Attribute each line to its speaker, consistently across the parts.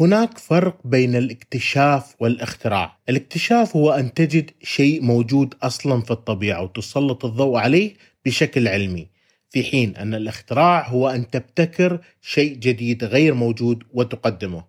Speaker 1: هناك فرق بين الاكتشاف والاختراع. الاكتشاف هو أن تجد شيء موجود أصلا في الطبيعة وتسلط الضوء عليه بشكل علمي. في حين أن الاختراع هو أن تبتكر شيء جديد غير موجود وتقدمه.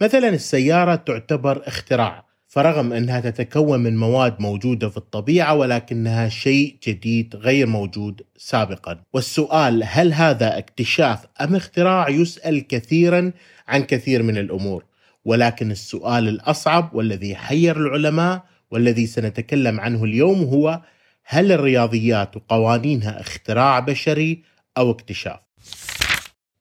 Speaker 1: مثلا السيارة تعتبر اختراع، فرغم أنها تتكون من مواد موجودة في الطبيعة ولكنها شيء جديد غير موجود سابقا. والسؤال هل هذا اكتشاف أم اختراع يسأل كثيرا عن كثير من الأمور. ولكن السؤال الأصعب والذي حير العلماء والذي سنتكلم عنه اليوم هو هل الرياضيات وقوانينها اختراع بشري أو اكتشاف؟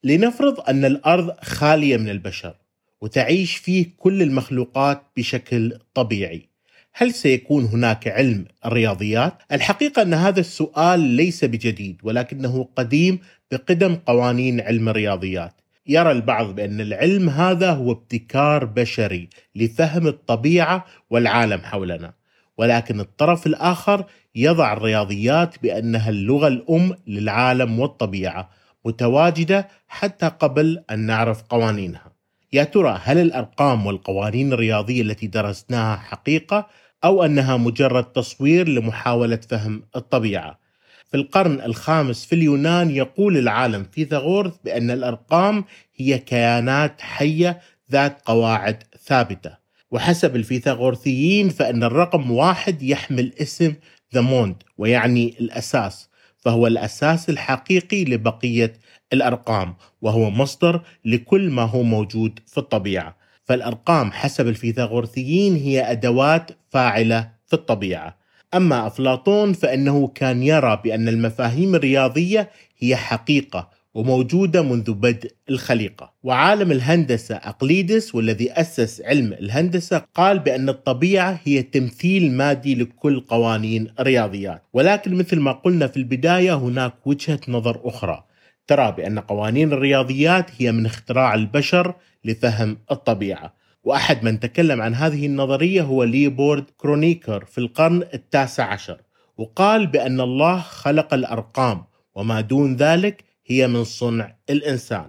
Speaker 1: لنفرض أن الأرض خالية من البشر وتعيش فيه كل المخلوقات بشكل طبيعي. هل سيكون هناك علم الرياضيات؟ الحقيقة أن هذا السؤال ليس بجديد ولكنه قديم بقدم قوانين علم الرياضيات. يرى البعض بأن العلم هذا هو ابتكار بشري لفهم الطبيعة والعالم حولنا. ولكن الطرف الآخر يضع الرياضيات بأنها اللغة الأم للعالم والطبيعة متواجدة حتى قبل أن نعرف قوانينها. يا ترى هل الأرقام والقوانين الرياضية التي درسناها حقيقة أو أنها مجرد تصوير لمحاولة فهم الطبيعة؟ في القرن الخامس في اليونان يقول العالم فيثاغورث بأن الأرقام هي كيانات حية ذات قواعد ثابتة. وحسب الفيثاغورثيين فإن الرقم واحد يحمل اسم the monad ويعني الأساس فهو الأساس الحقيقي لبقية الأرقام وهو مصدر لكل ما هو موجود في الطبيعة. فالأرقام حسب الفيثاغورثيين هي أدوات فاعلة في الطبيعة. أما أفلاطون فإنه كان يرى بأن المفاهيم الرياضية هي حقيقة وموجودة منذ بدء الخليقة. وعالم الهندسة أقليدس والذي أسس علم الهندسة قال بأن الطبيعة هي تمثيل مادي لكل قوانين الرياضيات. ولكن مثل ما قلنا في البداية هناك وجهة نظر أخرى ترى بأن قوانين الرياضيات هي من اختراع البشر لفهم الطبيعة. وأحد من تكلم عن هذه النظرية هو ليوبولد كرونيكر في القرن التاسع عشر وقال بأن الله خلق الأرقام وما دون ذلك هي من صنع الإنسان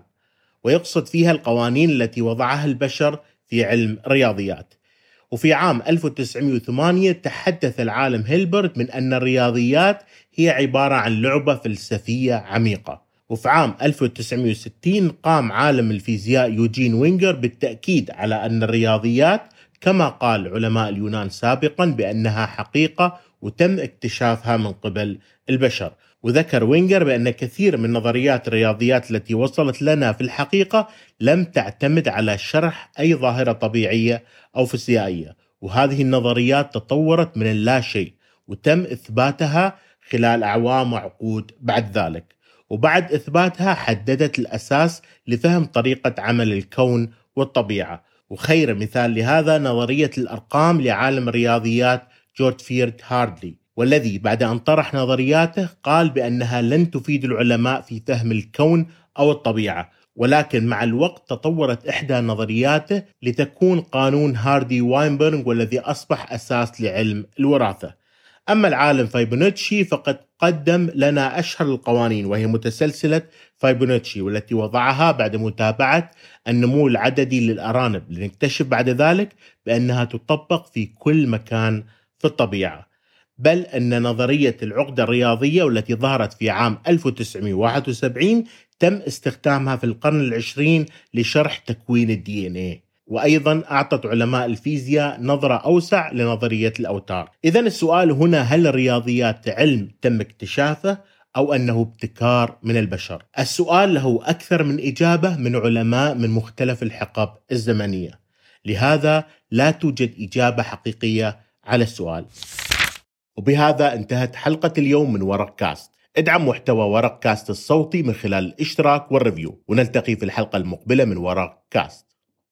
Speaker 1: ويقصد فيها القوانين التي وضعها البشر في علم الرياضيات. وفي عام 1908 تحدث العالم هيلبرت من أن الرياضيات هي عبارة عن لعبة فلسفية عميقة. وفي عام 1960 قام عالم الفيزياء يوجين وينجر بالتأكيد على أن الرياضيات كما قال علماء اليونان سابقا بأنها حقيقة وتم اكتشافها من قبل البشر. وذكر وينجر بأن كثير من نظريات الرياضيات التي وصلت لنا في الحقيقة لم تعتمد على شرح أي ظاهرة طبيعية أو فيزيائية. وهذه النظريات تطورت من اللا شيء وتم إثباتها خلال أعوام وعقود بعد ذلك. وبعد إثباتها حددت الأساس لفهم طريقة عمل الكون والطبيعة. وخير مثال لهذا نظرية الأرقام لعالم الرياضيات جودفري هاردي والذي بعد أن طرح نظرياته قال بأنها لن تفيد العلماء في فهم الكون أو الطبيعة ولكن مع الوقت تطورت إحدى نظرياته لتكون قانون هاردي واينبرغ والذي أصبح أساس لعلم الوراثة. أما العالم فايبونيتشي فقد قدم لنا أشهر القوانين وهي متسلسلة فايبونيتشي والتي وضعها بعد متابعة النمو العددي للأرانب لنكتشف بعد ذلك بأنها تطبق في كل مكان في الطبيعة. بل أن نظرية العقدة الرياضية والتي ظهرت في عام 1971 تم استخدامها في القرن العشرين لشرح تكوين ال DNA وأيضا أعطت علماء الفيزياء نظرة أوسع لنظرية الأوتار. اذا السؤال هنا هل الرياضيات علم تم اكتشافه أو أنه ابتكار من البشر؟ السؤال له أكثر من إجابة من علماء من مختلف الحقب الزمنية. لهذا لا توجد إجابة حقيقية على السؤال. وبهذا انتهت حلقة اليوم من ورق كاست. ادعم محتوى ورق كاست الصوتي من خلال الاشتراك وال review. ونلتقي في الحلقة المقبلة من ورق كاست.